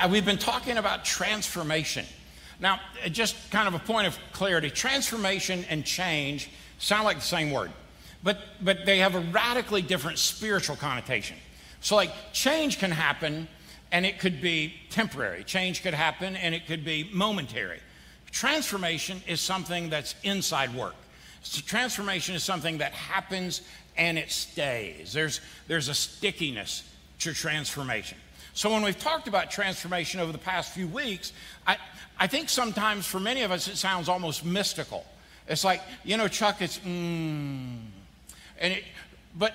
uh, we've been talking about transformation. Now, uh, just kind of a point of clarity transformation and change sound like the same word, but, but they have a radically different spiritual connotation. So, like, change can happen and it could be temporary, change could happen and it could be momentary. Transformation is something that's inside work. So transformation is something that happens and it stays. There's, there's a stickiness to transformation. So when we've talked about transformation over the past few weeks, I, I think sometimes for many of us it sounds almost mystical. It's like, you know, Chuck, it's mm. And it, but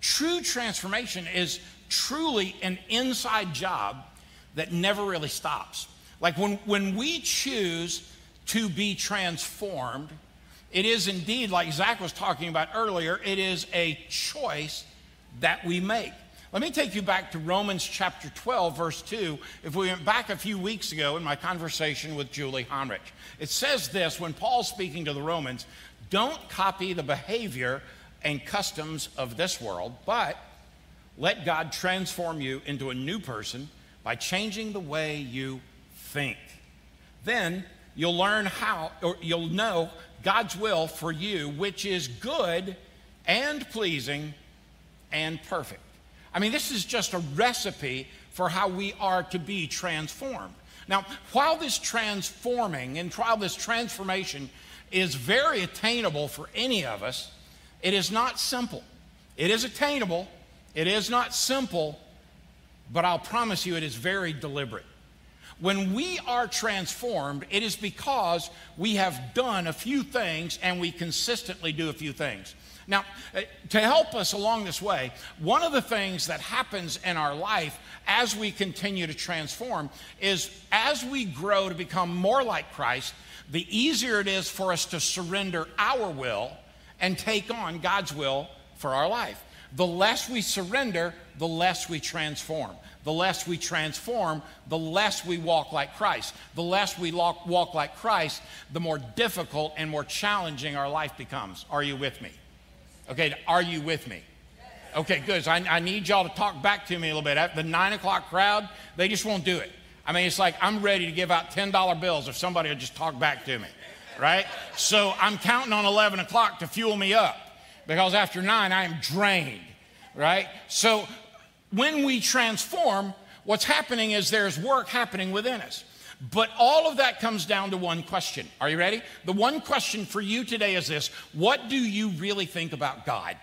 true transformation is truly an inside job that never really stops. Like when, when we choose to be transformed, it is indeed, like Zach was talking about earlier, it is a choice that we make. Let me take you back to Romans chapter 12, verse 2. If we went back a few weeks ago in my conversation with Julie Honrich, it says this when Paul's speaking to the Romans don't copy the behavior and customs of this world, but let God transform you into a new person by changing the way you think. Then you'll learn how, or you'll know God's will for you, which is good and pleasing and perfect. I mean, this is just a recipe for how we are to be transformed. Now, while this transforming and while this transformation is very attainable for any of us, it is not simple. It is attainable, it is not simple, but I'll promise you it is very deliberate. When we are transformed, it is because we have done a few things and we consistently do a few things. Now, uh, to help us along this way, one of the things that happens in our life as we continue to transform is as we grow to become more like Christ, the easier it is for us to surrender our will and take on God's will for our life. The less we surrender, the less we transform. The less we transform, the less we walk like Christ. The less we walk, walk like Christ, the more difficult and more challenging our life becomes. Are you with me? Okay, are you with me? Okay, good. So I, I need y'all to talk back to me a little bit. The nine o'clock crowd, they just won't do it. I mean, it's like I'm ready to give out $10 bills if somebody will just talk back to me, right? So I'm counting on 11 o'clock to fuel me up because after nine, I am drained, right? So when we transform, what's happening is there's work happening within us. But all of that comes down to one question. Are you ready? The one question for you today is this What do you really think about God?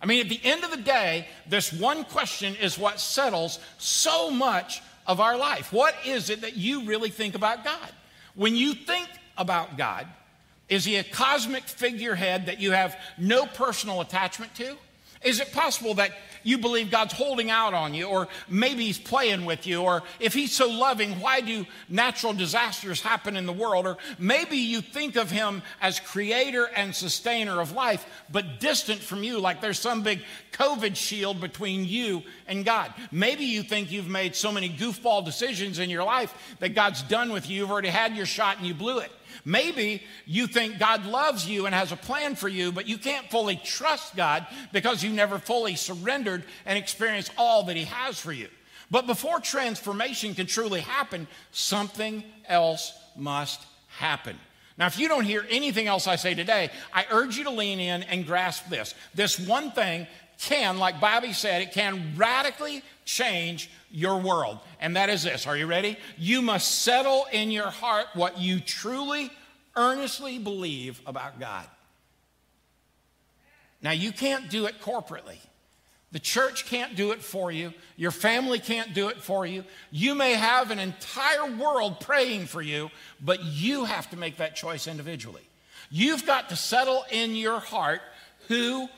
I mean, at the end of the day, this one question is what settles so much of our life. What is it that you really think about God? When you think about God, is he a cosmic figurehead that you have no personal attachment to? Is it possible that you believe God's holding out on you, or maybe He's playing with you, or if He's so loving, why do natural disasters happen in the world? Or maybe you think of Him as creator and sustainer of life, but distant from you, like there's some big COVID shield between you and God. Maybe you think you've made so many goofball decisions in your life that God's done with you, you've already had your shot and you blew it. Maybe you think God loves you and has a plan for you, but you can't fully trust God because you never fully surrendered and experienced all that He has for you. But before transformation can truly happen, something else must happen. Now, if you don't hear anything else I say today, I urge you to lean in and grasp this. This one thing can, like Bobby said, it can radically change your world. And that is this. Are you ready? You must settle in your heart what you truly, earnestly believe about God. Now, you can't do it corporately. The church can't do it for you. Your family can't do it for you. You may have an entire world praying for you, but you have to make that choice individually. You've got to settle in your heart who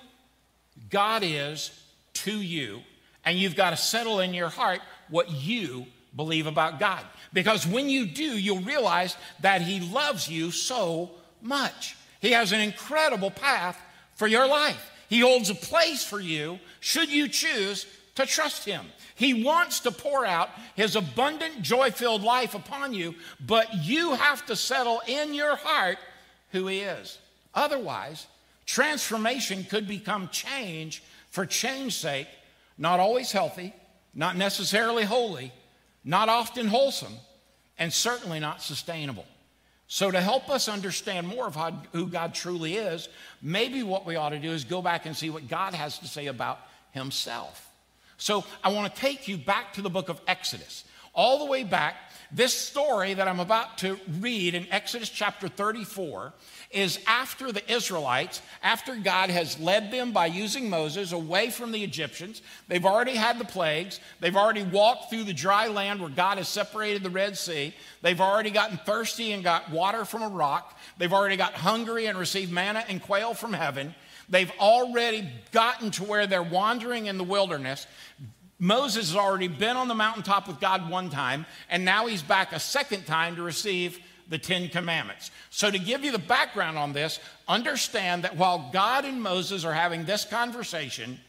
God is to you and you've got to settle in your heart what you believe about God. Because when you do, you'll realize that He loves you so much. He has an incredible path for your life. He holds a place for you should you choose to trust Him. He wants to pour out His abundant, joy filled life upon you, but you have to settle in your heart who He is. Otherwise, transformation could become change for change's sake not always healthy, not necessarily holy, not often wholesome, and certainly not sustainable. So, to help us understand more of how, who God truly is, maybe what we ought to do is go back and see what God has to say about Himself. So, I want to take you back to the book of Exodus, all the way back. This story that I'm about to read in Exodus chapter 34 is after the Israelites, after God has led them by using Moses away from the Egyptians. They've already had the plagues. They've already walked through the dry land where God has separated the Red Sea. They've already gotten thirsty and got water from a rock. They've already got hungry and received manna and quail from heaven. They've already gotten to where they're wandering in the wilderness. Moses has already been on the mountaintop with God one time, and now he's back a second time to receive the Ten Commandments. So, to give you the background on this, understand that while God and Moses are having this conversation,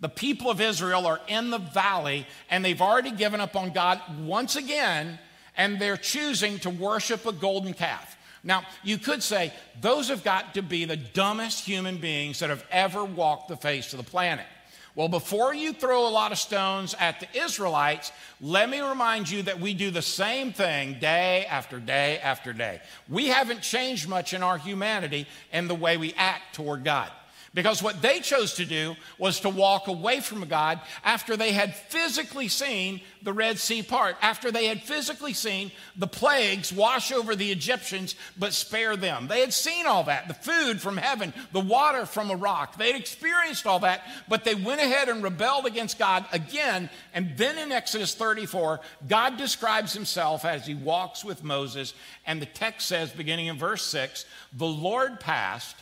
the people of Israel are in the valley and they've already given up on God once again, and they're choosing to worship a golden calf. Now, you could say those have got to be the dumbest human beings that have ever walked the face of the planet. Well, before you throw a lot of stones at the Israelites, let me remind you that we do the same thing day after day after day. We haven't changed much in our humanity and the way we act toward God. Because what they chose to do was to walk away from God after they had physically seen the Red Sea part, after they had physically seen the plagues wash over the Egyptians but spare them. They had seen all that the food from heaven, the water from a rock. They had experienced all that, but they went ahead and rebelled against God again. And then in Exodus 34, God describes himself as he walks with Moses. And the text says, beginning in verse 6, the Lord passed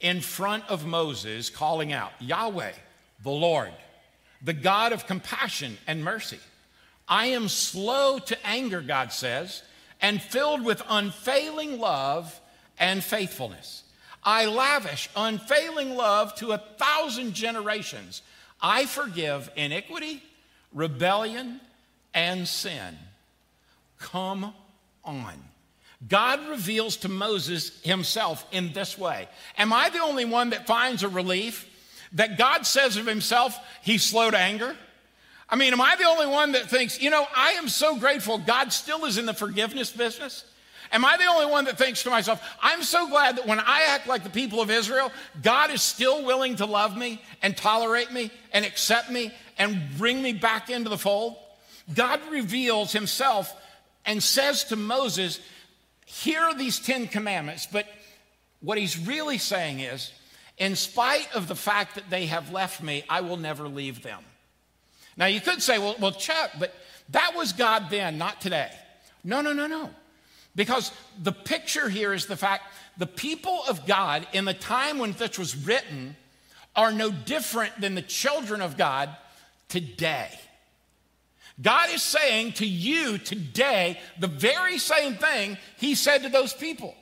in front of Moses, calling out, Yahweh, the Lord, the God of compassion and mercy. I am slow to anger, God says, and filled with unfailing love and faithfulness. I lavish unfailing love to a thousand generations. I forgive iniquity, rebellion, and sin. Come on. God reveals to Moses himself in this way. Am I the only one that finds a relief that God says of himself, he's slow to anger? I mean, am I the only one that thinks, you know, I am so grateful God still is in the forgiveness business? Am I the only one that thinks to myself, I'm so glad that when I act like the people of Israel, God is still willing to love me and tolerate me and accept me and bring me back into the fold? God reveals himself and says to Moses, here are these Ten Commandments, but what he's really saying is, in spite of the fact that they have left me, I will never leave them. Now, you could say, well, well, Chuck, but that was God then, not today. No, no, no, no. Because the picture here is the fact the people of God in the time when this was written are no different than the children of God today. God is saying to you today the very same thing he said to those people.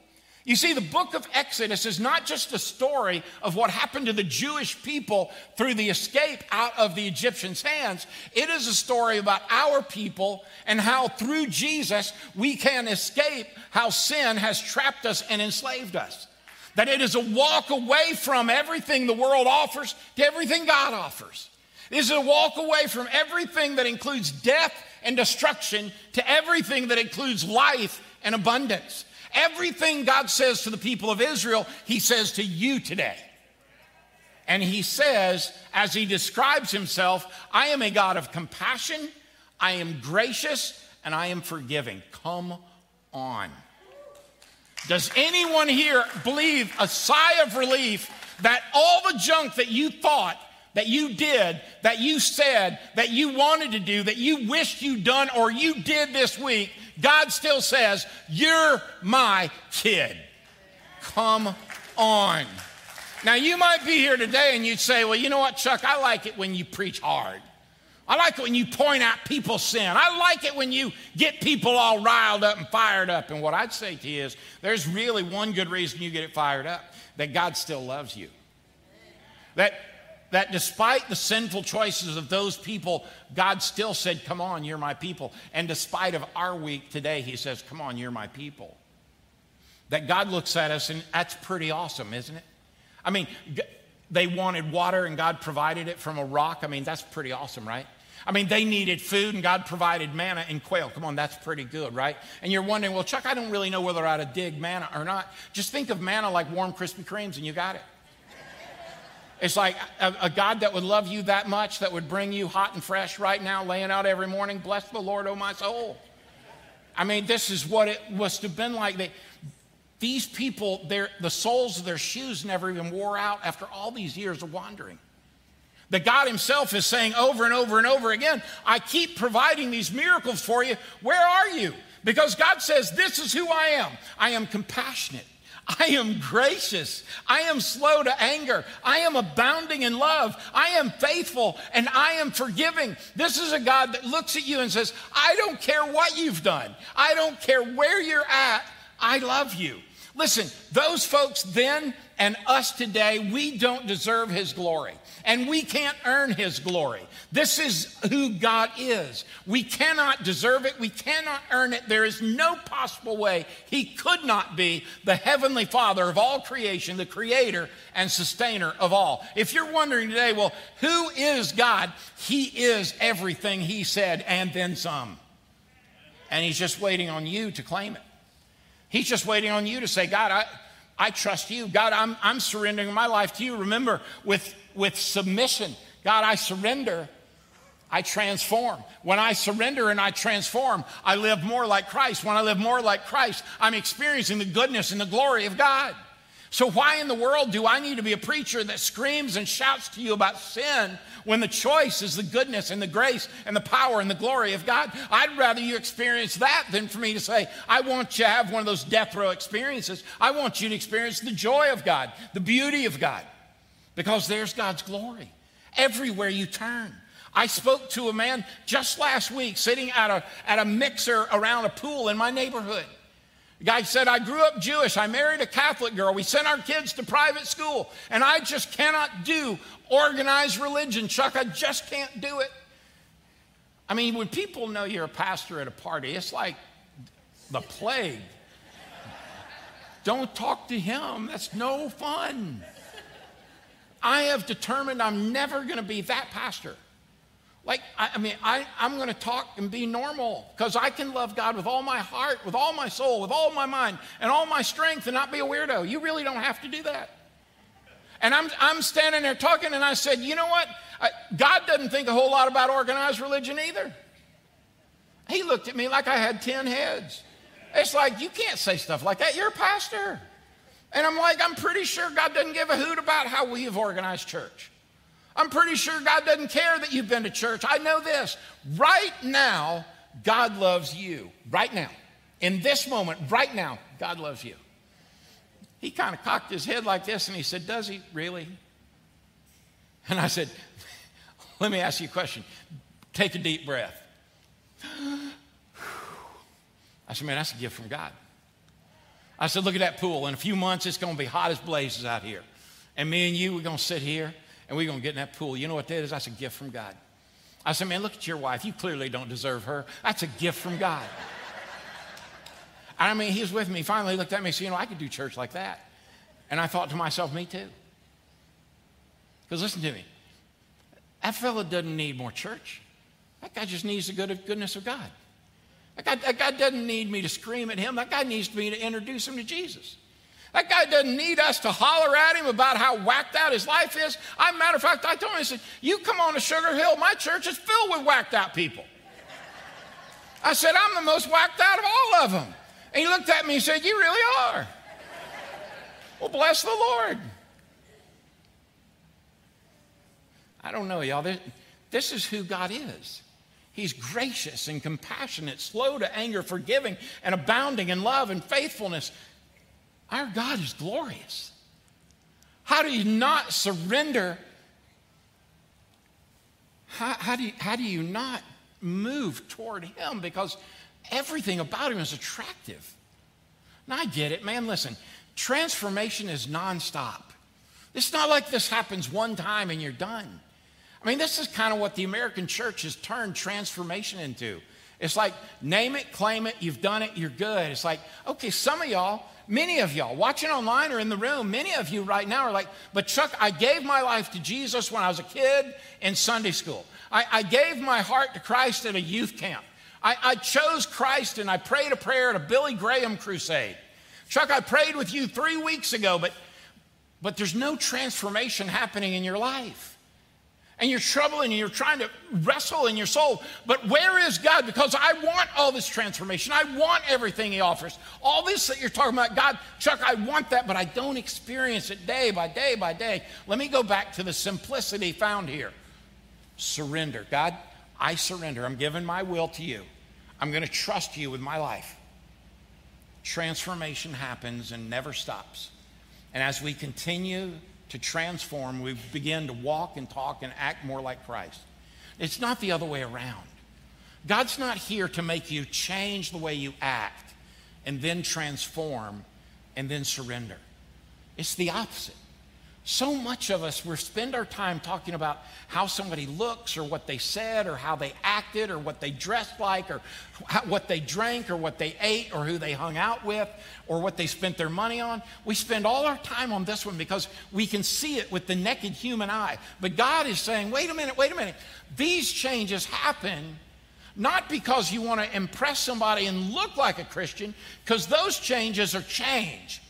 You see, the book of Exodus is not just a story of what happened to the Jewish people through the escape out of the Egyptians' hands. It is a story about our people and how through Jesus we can escape how sin has trapped us and enslaved us. That it is a walk away from everything the world offers to everything God offers is to walk away from everything that includes death and destruction to everything that includes life and abundance. Everything God says to the people of Israel, He says to you today. And He says, as He describes Himself, I am a God of compassion, I am gracious, and I am forgiving. Come on. Does anyone here believe a sigh of relief that all the junk that you thought that you did, that you said, that you wanted to do, that you wished you'd done, or you did this week, God still says, You're my kid. Come on. Now, you might be here today and you'd say, Well, you know what, Chuck? I like it when you preach hard. I like it when you point out people's sin. I like it when you get people all riled up and fired up. And what I'd say to you is there's really one good reason you get it fired up that God still loves you. That that despite the sinful choices of those people, God still said, Come on, you're my people. And despite of our week today, He says, Come on, you're my people. That God looks at us, and that's pretty awesome, isn't it? I mean, they wanted water and God provided it from a rock. I mean, that's pretty awesome, right? I mean, they needed food and God provided manna and quail. Come on, that's pretty good, right? And you're wondering, well, Chuck, I don't really know whether I ought to dig manna or not. Just think of manna like warm Krispy Kremes and you got it. It's like a, a, God that would love you that much, that would bring you hot and fresh right now, laying out every morning. Bless the Lord, oh my soul. I mean, this is what it must have been like. They, these people, the soles of their shoes never even wore out after all these years of wandering. That God Himself is saying over and over and over again, I keep providing these miracles for you. Where are you? Because God says, This is who I am. I am compassionate. I am gracious. I am slow to anger. I am abounding in love. I am faithful and I am forgiving. This is a God that looks at you and says, I don't care what you've done. I don't care where you're at. I love you. Listen, those folks then and us today, we don't deserve his glory and we can't earn his glory. This is who God is. We cannot deserve it, we cannot earn it. There is no possible way he could not be the heavenly father of all creation, the creator and sustainer of all. If you're wondering today, well, who is God? He is everything he said and then some. And he's just waiting on you to claim it. He's just waiting on you to say, God, I, I trust you. God, I'm, I'm surrendering my life to you. Remember, with, with submission, God, I surrender. I transform. When I surrender and I transform, I live more like Christ. When I live more like Christ, I'm experiencing the goodness and the glory of God. So, why in the world do I need to be a preacher that screams and shouts to you about sin when the choice is the goodness and the grace and the power and the glory of God? I'd rather you experience that than for me to say, I want you to have one of those death row experiences. I want you to experience the joy of God, the beauty of God, because there's God's glory everywhere you turn. I spoke to a man just last week sitting at a, at a mixer around a pool in my neighborhood. The guy said, I grew up Jewish. I married a Catholic girl. We sent our kids to private school, and I just cannot do organized religion. Chuck, I just can't do it. I mean, when people know you're a pastor at a party, it's like the plague. Don't talk to him. That's no fun. I have determined I'm never going to be that pastor. Like, I, I mean, I, I'm going to talk and be normal because I can love God with all my heart, with all my soul, with all my mind, and all my strength and not be a weirdo. You really don't have to do that. And I'm, I'm standing there talking, and I said, You know what? I, God doesn't think a whole lot about organized religion either. He looked at me like I had 10 heads. It's like, You can't say stuff like that. You're a pastor. And I'm like, I'm pretty sure God doesn't give a hoot about how we have organized church. I'm pretty sure God doesn't care that you've been to church. I know this. Right now, God loves you. Right now. In this moment, right now, God loves you. He kind of cocked his head like this and he said, Does he really? And I said, Let me ask you a question. Take a deep breath. I said, Man, that's a gift from God. I said, Look at that pool. In a few months, it's going to be hot as blazes out here. And me and you, we're going to sit here and we're going to get in that pool. You know what that is? That's a gift from God. I said, man, look at your wife. You clearly don't deserve her. That's a gift from God. I mean, he was with me. Finally, he looked at me and said, you know, I could do church like that. And I thought to myself, me too. Because listen to me, that fella doesn't need more church. That guy just needs the good goodness of God. That guy, that guy doesn't need me to scream at him. That guy needs me to introduce him to Jesus. That guy doesn't need us to holler at him about how whacked out his life is. I, matter of fact, I told him, I said, You come on to Sugar Hill, my church is filled with whacked out people. I said, I'm the most whacked out of all of them. And he looked at me and said, You really are. well, bless the Lord. I don't know, y'all. This, this is who God is. He's gracious and compassionate, slow to anger, forgiving, and abounding in love and faithfulness. Our God is glorious. How do you not surrender? How, how, do you, how do you not move toward Him? Because everything about Him is attractive. Now, I get it, man. Listen, transformation is nonstop. It's not like this happens one time and you're done. I mean, this is kind of what the American church has turned transformation into. It's like, name it, claim it, you've done it, you're good. It's like, okay, some of y'all, Many of y'all watching online or in the room, many of you right now are like, but Chuck, I gave my life to Jesus when I was a kid in Sunday school. I, I gave my heart to Christ at a youth camp. I, I chose Christ and I prayed a prayer at a Billy Graham crusade. Chuck, I prayed with you three weeks ago, but, but there's no transformation happening in your life and you're troubling and you're trying to wrestle in your soul. But where is God? Because I want all this transformation. I want everything He offers. All this that you're talking about, God, Chuck, I want that, but I don't experience it day by day by day. Let me go back to the simplicity found here surrender. God, I surrender. I'm giving my will to you. I'm going to trust you with my life. Transformation happens and never stops. And as we continue to transform, we begin to walk and talk and act more like Christ. It's not the other way around. God's not here to make you change the way you act and then transform and then surrender. It's the opposite. So much of us, we spend our time talking about how somebody looks or what they said or how they acted or what they dressed like or what they drank or what they ate or who they hung out with or what they spent their money on. We spend all our time on this one because we can see it with the naked human eye. But God is saying, wait a minute, wait a minute. These changes happen not because you want to impress somebody and look like a Christian, because those changes are change.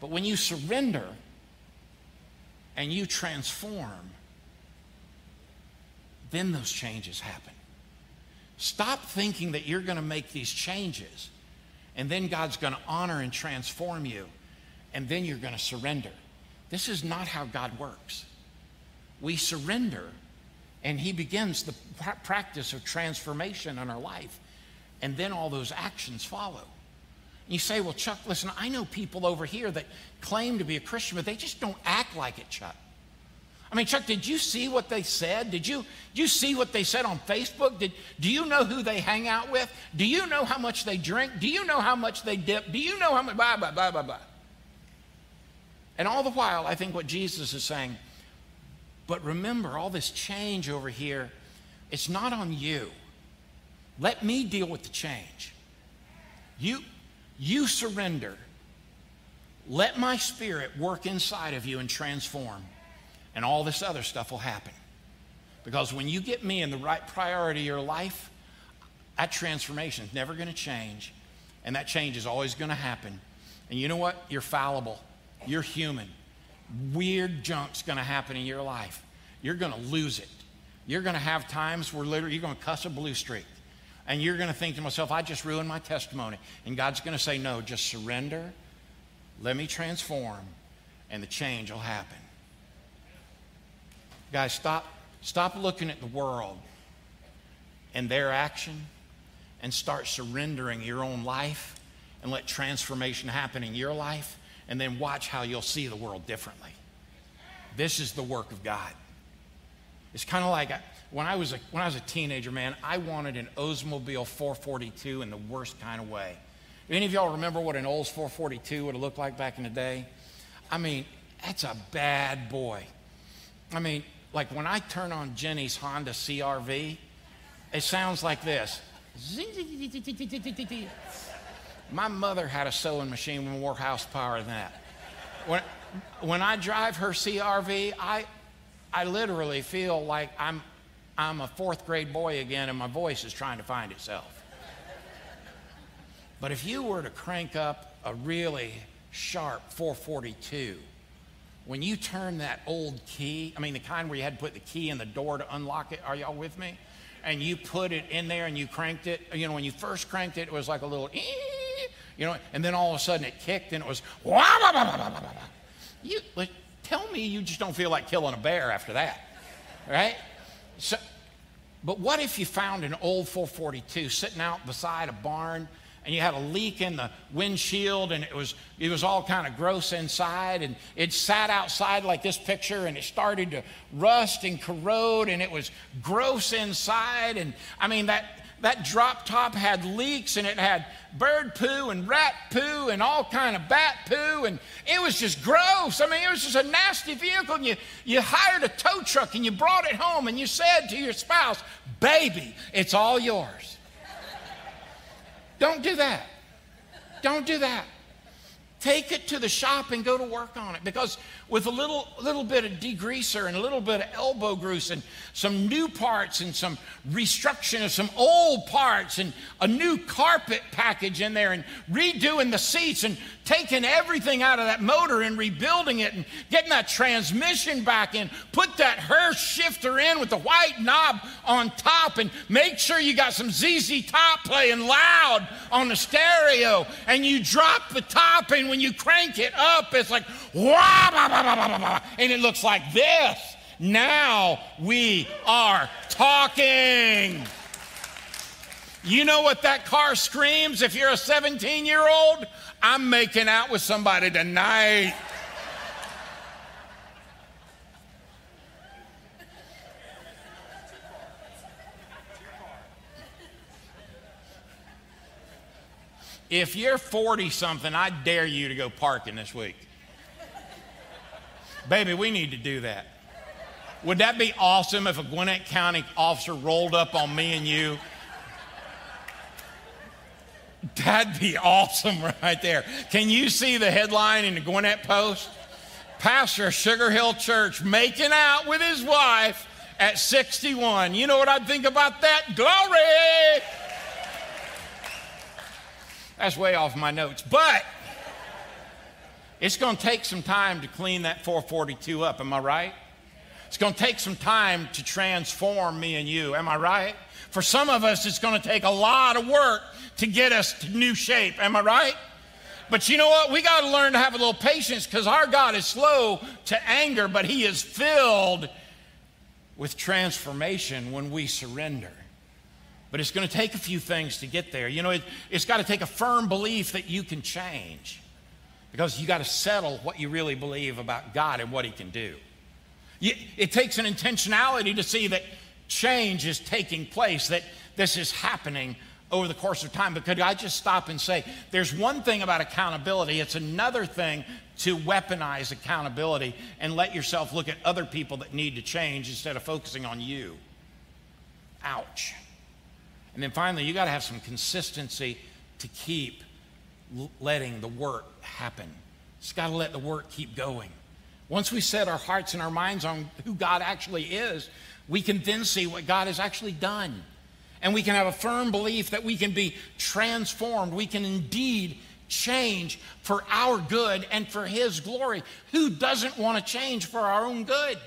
But when you surrender, and you transform, then those changes happen. Stop thinking that you're going to make these changes and then God's going to honor and transform you and then you're going to surrender. This is not how God works. We surrender and He begins the practice of transformation in our life and then all those actions follow. You say, well, Chuck, listen, I know people over here that claim to be a Christian, but they just don't act like it, Chuck. I mean, Chuck, did you see what they said? Did you, did you see what they said on Facebook? Did, do you know who they hang out with? Do you know how much they drink? Do you know how much they dip? Do you know how much, blah, blah, blah, blah, blah. And all the while, I think what Jesus is saying, but remember, all this change over here, it's not on you. Let me deal with the change. You, you surrender. Let my spirit work inside of you and transform, and all this other stuff will happen. Because when you get me in the right priority of your life, that transformation is never going to change, and that change is always going to happen. And you know what? You're fallible, you're human. Weird junk's going to happen in your life. You're going to lose it. You're going to have times where literally you're going to cuss a blue streak. And you're going to think to myself, I just ruined my testimony. And God's going to say, No, just surrender, let me transform, and the change will happen. Guys, stop, stop looking at the world and their action and start surrendering your own life and let transformation happen in your life, and then watch how you'll see the world differently. This is the work of God. It's kind of like when I was a, when I was a teenager, man, I wanted an Oldsmobile 442 in the worst kind of way. Any of y'all remember what an Olds 442 would have looked like back in the day? I mean, that's a bad boy. I mean, like when I turn on Jenny's Honda CRV, it sounds like this. My mother had a sewing machine with more horsepower than that. When, when I drive her CRV, I, I literally feel like I'm I'm a fourth grade boy again and my voice is trying to find itself. But if you were to crank up a really sharp 442, when you turn that old key, I mean, the kind where you had to put the key in the door to unlock it, are y'all with me? And you put it in there and you cranked it. You know, when you first cranked it, it was like a little, you know, and then all of a sudden it kicked and it was, you, tell me you just don't feel like killing a bear after that, right? So, but what if you found an old 442 sitting out beside a barn and you had a leak in the windshield and it was it was all kind of gross inside and it sat outside like this picture and it started to rust and corrode and it was gross inside and I mean that that drop top had leaks and it had bird poo and rat poo and all kind of bat poo and it was just gross. I mean it was just a nasty vehicle and you, you hired a tow truck and you brought it home and you said to your spouse baby it's all yours. Don't do that. Don't do that. Take it to the shop and go to work on it because with a little, little bit of degreaser and a little bit of elbow grease and some new parts and some restructuring of some old parts and a new carpet package in there and redoing the seats and taking everything out of that motor and rebuilding it and getting that transmission back in, put that Hurst shifter in with the white knob on top and make sure you got some ZZ Top playing loud on the stereo. And you drop the top and when you crank it up, it's like, and it looks like this. Now we are talking. You know what that car screams if you're a 17 year old? I'm making out with somebody tonight. If you're 40 something, I dare you to go parking this week. Baby, we need to do that. Would that be awesome if a Gwinnett County officer rolled up on me and you? That'd be awesome right there. Can you see the headline in the Gwinnett Post? Pastor Sugar Hill Church making out with his wife at 61. You know what I'd think about that? Glory! That's way off my notes. But it's going to take some time to clean that 442 up. Am I right? It's going to take some time to transform me and you. Am I right? For some of us, it's going to take a lot of work to get us to new shape. Am I right? But you know what? We got to learn to have a little patience because our God is slow to anger, but He is filled with transformation when we surrender. But it's going to take a few things to get there. You know, it, has got to take a firm belief that you can change because you got to settle what you really believe about God and what He can do. You, it takes an intentionality to see that change is taking place, that this is happening over the course of time. But could I just stop and say, there's one thing about accountability, it's another thing to weaponize accountability and let yourself look at other people that need to change instead of focusing on you. Ouch. And then finally, you got to have some consistency to keep letting the work happen. Just got to let the work keep going. Once we set our hearts and our minds on who God actually is, we can then see what God has actually done. And we can have a firm belief that we can be transformed. We can indeed change for our good and for His glory. Who doesn't want to change for our own good?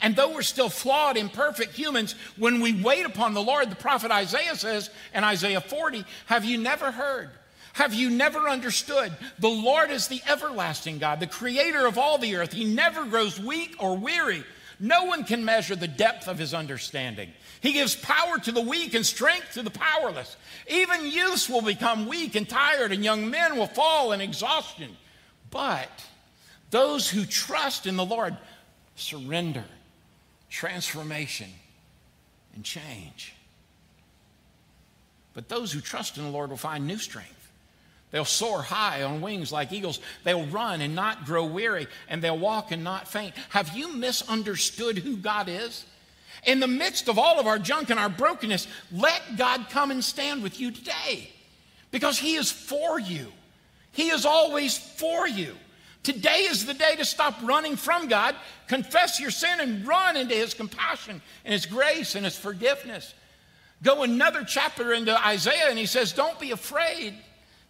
And though we're still flawed, imperfect humans, when we wait upon the Lord, the prophet Isaiah says in Isaiah 40, Have you never heard? Have you never understood? The Lord is the everlasting God, the creator of all the earth. He never grows weak or weary. No one can measure the depth of his understanding. He gives power to the weak and strength to the powerless. Even youths will become weak and tired, and young men will fall in exhaustion. But those who trust in the Lord surrender transformation, and change. But those who trust in the Lord will find new strength. They'll soar high on wings like eagles. They'll run and not grow weary, and they'll walk and not faint. Have you misunderstood who God is? In the midst of all of our junk and our brokenness, let God come and stand with you today because He is for you. He is always for you. Today is the day to stop running from God, confess your sin, and run into His compassion and His grace and His forgiveness. Go another chapter into Isaiah, and He says, Don't be afraid.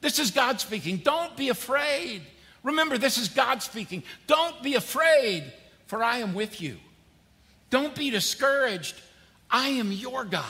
This is God speaking. Don't be afraid. Remember, this is God speaking. Don't be afraid, for I am with you. Don't be discouraged. I am your God.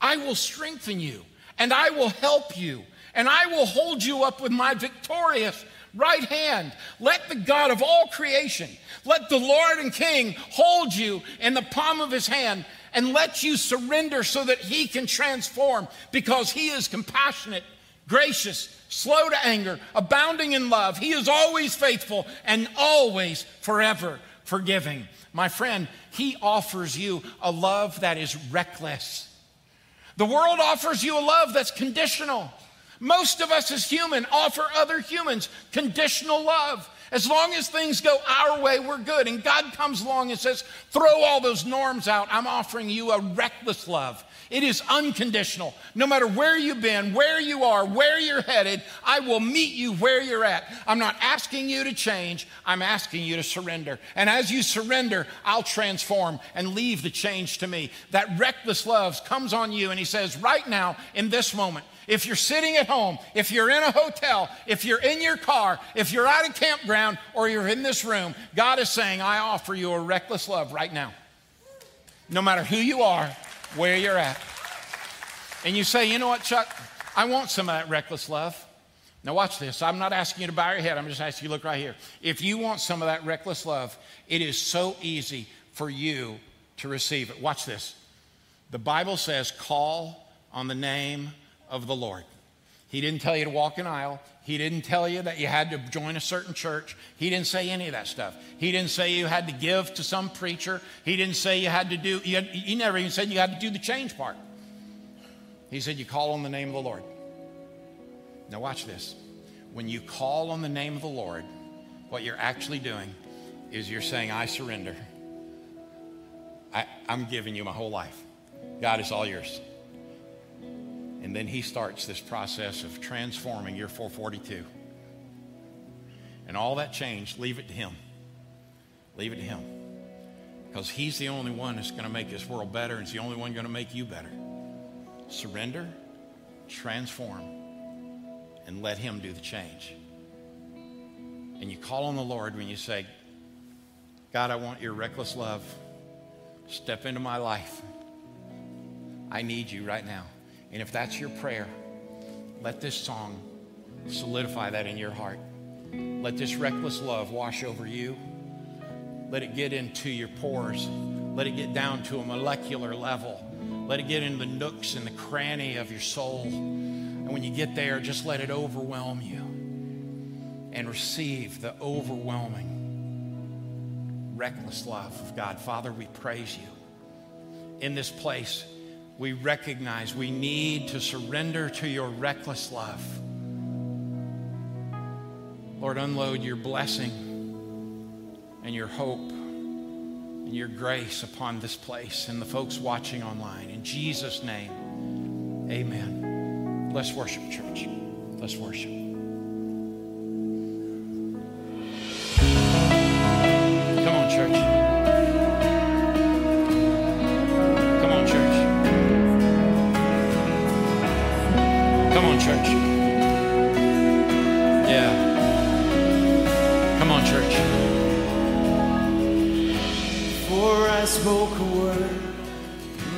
I will strengthen you, and I will help you, and I will hold you up with my victorious right hand. Let the God of all creation, let the Lord and King hold you in the palm of his hand and let you surrender so that he can transform because he is compassionate, gracious, slow to anger, abounding in love. He is always faithful and always forever forgiving. My friend, he offers you a love that is reckless. The world offers you a love that's conditional. Most of us as human offer other humans conditional love. As long as things go our way, we're good. And God comes along and says, throw all those norms out. I'm offering you a reckless love. It is unconditional. No matter where you've been, where you are, where you're headed, I will meet you where you're at. I'm not asking you to change, I'm asking you to surrender. And as you surrender, I'll transform and leave the change to me. That reckless love comes on you, and He says, right now, in this moment, if you're sitting at home, if you're in a hotel, if you're in your car, if you're at a campground, or you're in this room, God is saying, I offer you a reckless love right now. No matter who you are, where you're at. And you say, you know what, Chuck? I want some of that reckless love. Now, watch this. I'm not asking you to bow your head. I'm just asking you to look right here. If you want some of that reckless love, it is so easy for you to receive it. Watch this. The Bible says, call on the name of the Lord. He didn't tell you to walk an aisle. He didn't tell you that you had to join a certain church. He didn't say any of that stuff. He didn't say you had to give to some preacher. He didn't say you had to do, he, had, he never even said you had to do the change part. He said you call on the name of the Lord. Now, watch this. When you call on the name of the Lord, what you're actually doing is you're saying, I surrender. I, I'm giving you my whole life. God is all yours. And then he starts this process of transforming your 442. And all that change, leave it to him. Leave it to him. Because he's the only one that's going to make this world better, and he's the only one going to make you better. Surrender, transform, and let him do the change. And you call on the Lord when you say, God, I want your reckless love. Step into my life. I need you right now. And if that's your prayer, let this song solidify that in your heart. Let this reckless love wash over you. Let it get into your pores. Let it get down to a molecular level. Let it get in the nooks and the cranny of your soul. And when you get there, just let it overwhelm you and receive the overwhelming, reckless love of God. Father, we praise you in this place we recognize we need to surrender to your reckless love. Lord, unload your blessing and your hope and your grace upon this place and the folks watching online. In Jesus' name, amen. Let's worship, church. Let's worship. Church. Yeah. Come on, church. Before I spoke a word,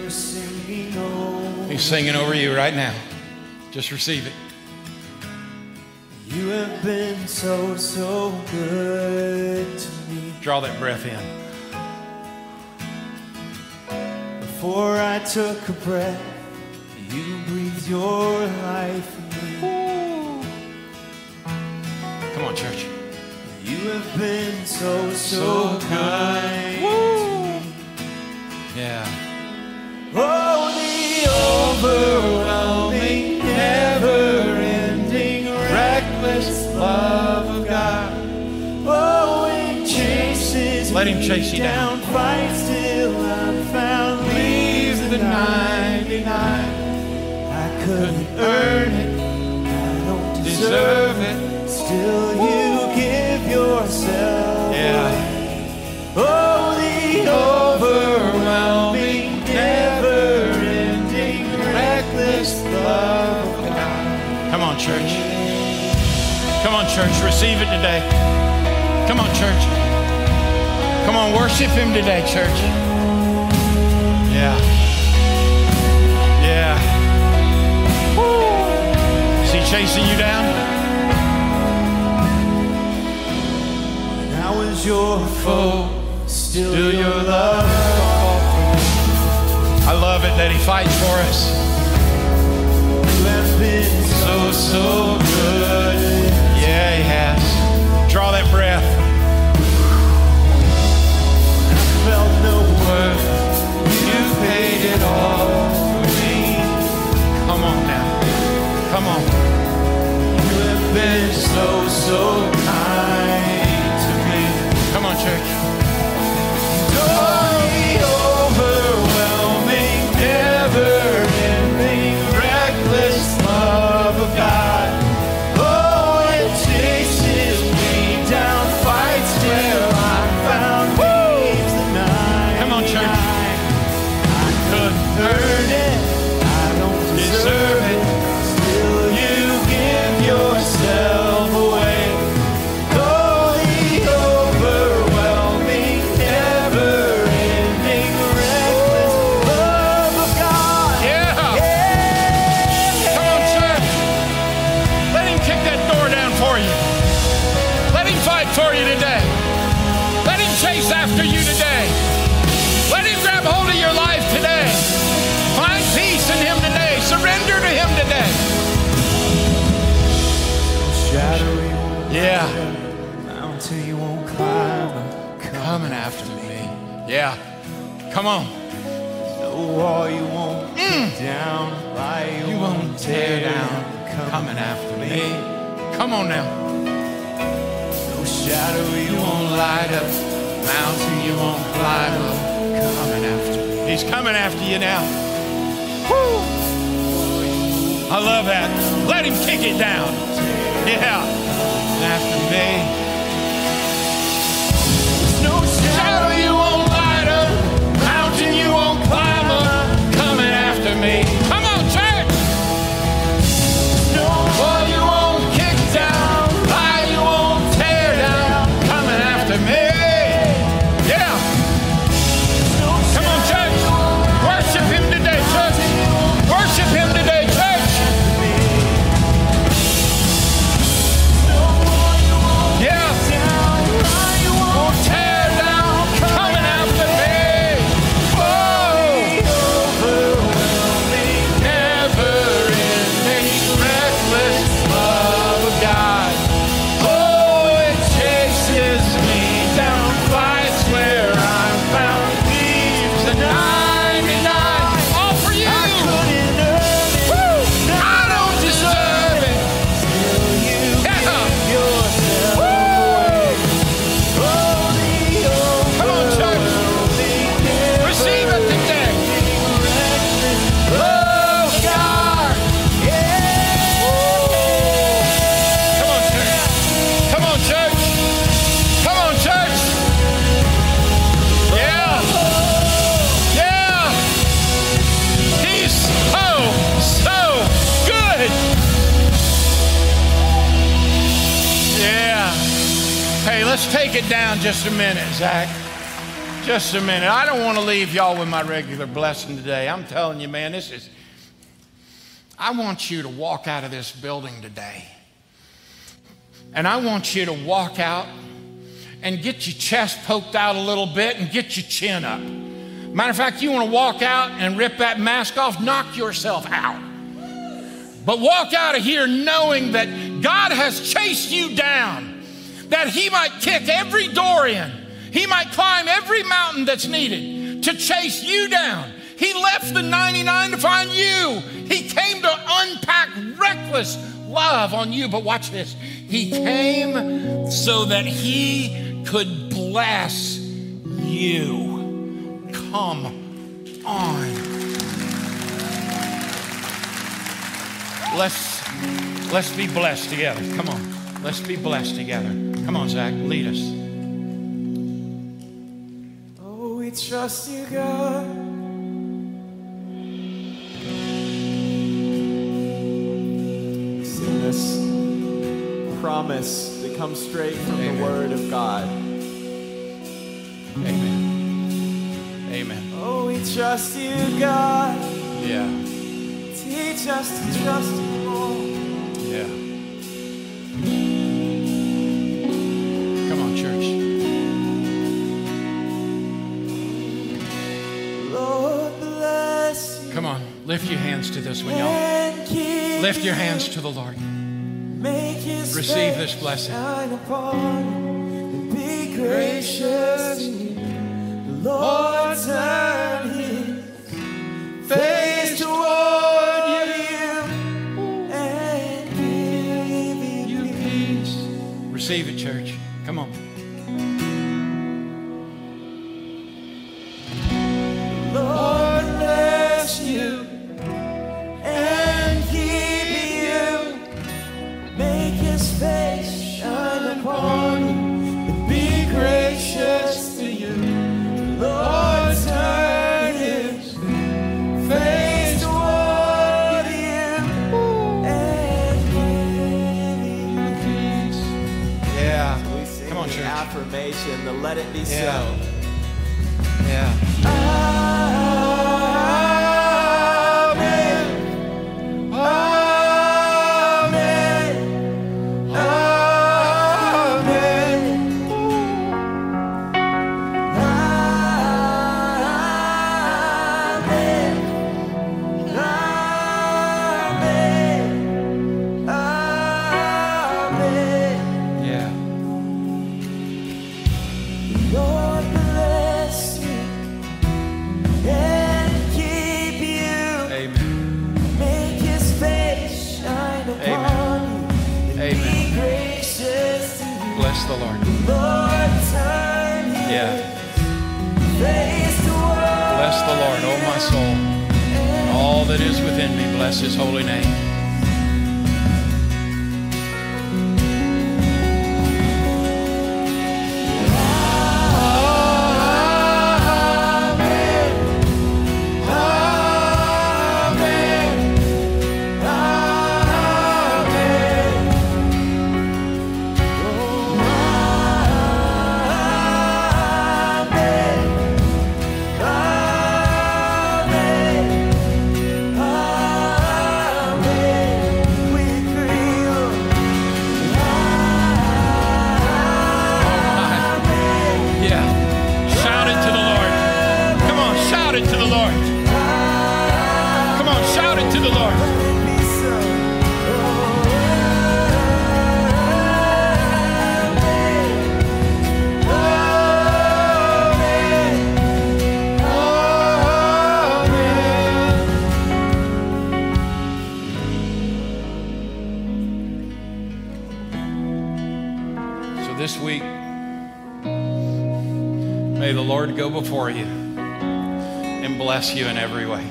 were singing over. He's singing over you right now. Just receive it. You have been so, so good to me. Draw that breath in. Before I took a breath, your life in. Come on, church. You have been so, so, so kind. Woo. Yeah. Oh, the overwhelming, never ending, reckless love of God. Oh, it chases Let him chase you down. down. Couldn't earn it, I don't deserve it. Still, you give yourself. Yeah. Oh, the overwhelming, never-ending, reckless love of God. Come on, church. Come on, church. Receive it today. Come on, church. Come on, worship Him today, church. Yeah. Chasing you down? When I was your foe, still, still your love. I love it that He fights for us. You have been so, so good. Yeah, He has. Draw that breath. So, so kind to me. Come on, church. Let's take it down just a minute, Zach. Just a minute. I don't want to leave y'all with my regular blessing today. I'm telling you, man, this is. I want you to walk out of this building today. And I want you to walk out and get your chest poked out a little bit and get your chin up. Matter of fact, you want to walk out and rip that mask off, knock yourself out. But walk out of here knowing that God has chased you down, that He might kick every door in, He might climb every mountain that's needed to chase you down. He left the 99 to find you. He came to unpack reckless love on you. But watch this He came so that He could bless you. Come on. Let's let's be blessed together. Come on. Let's be blessed together. Come on, Zach, lead us. Oh, we trust you, God. Sing this promise that comes straight from Amen. the Word of God. Amen. Amen. Oh, we trust you, God. Yeah. Teach us to trust you Lift your hands to this one, y'all. Lift your hands to the Lord. Make his Receive this blessing. Be gracious. The Lord turn his face toward you and give you peace. Receive it, church. Let it be Yeah. so. Bless you in every way.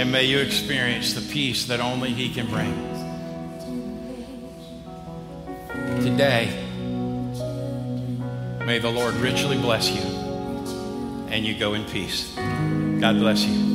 And may you experience the peace that only He can bring. Today, may the Lord richly bless you and you go in peace. God bless you.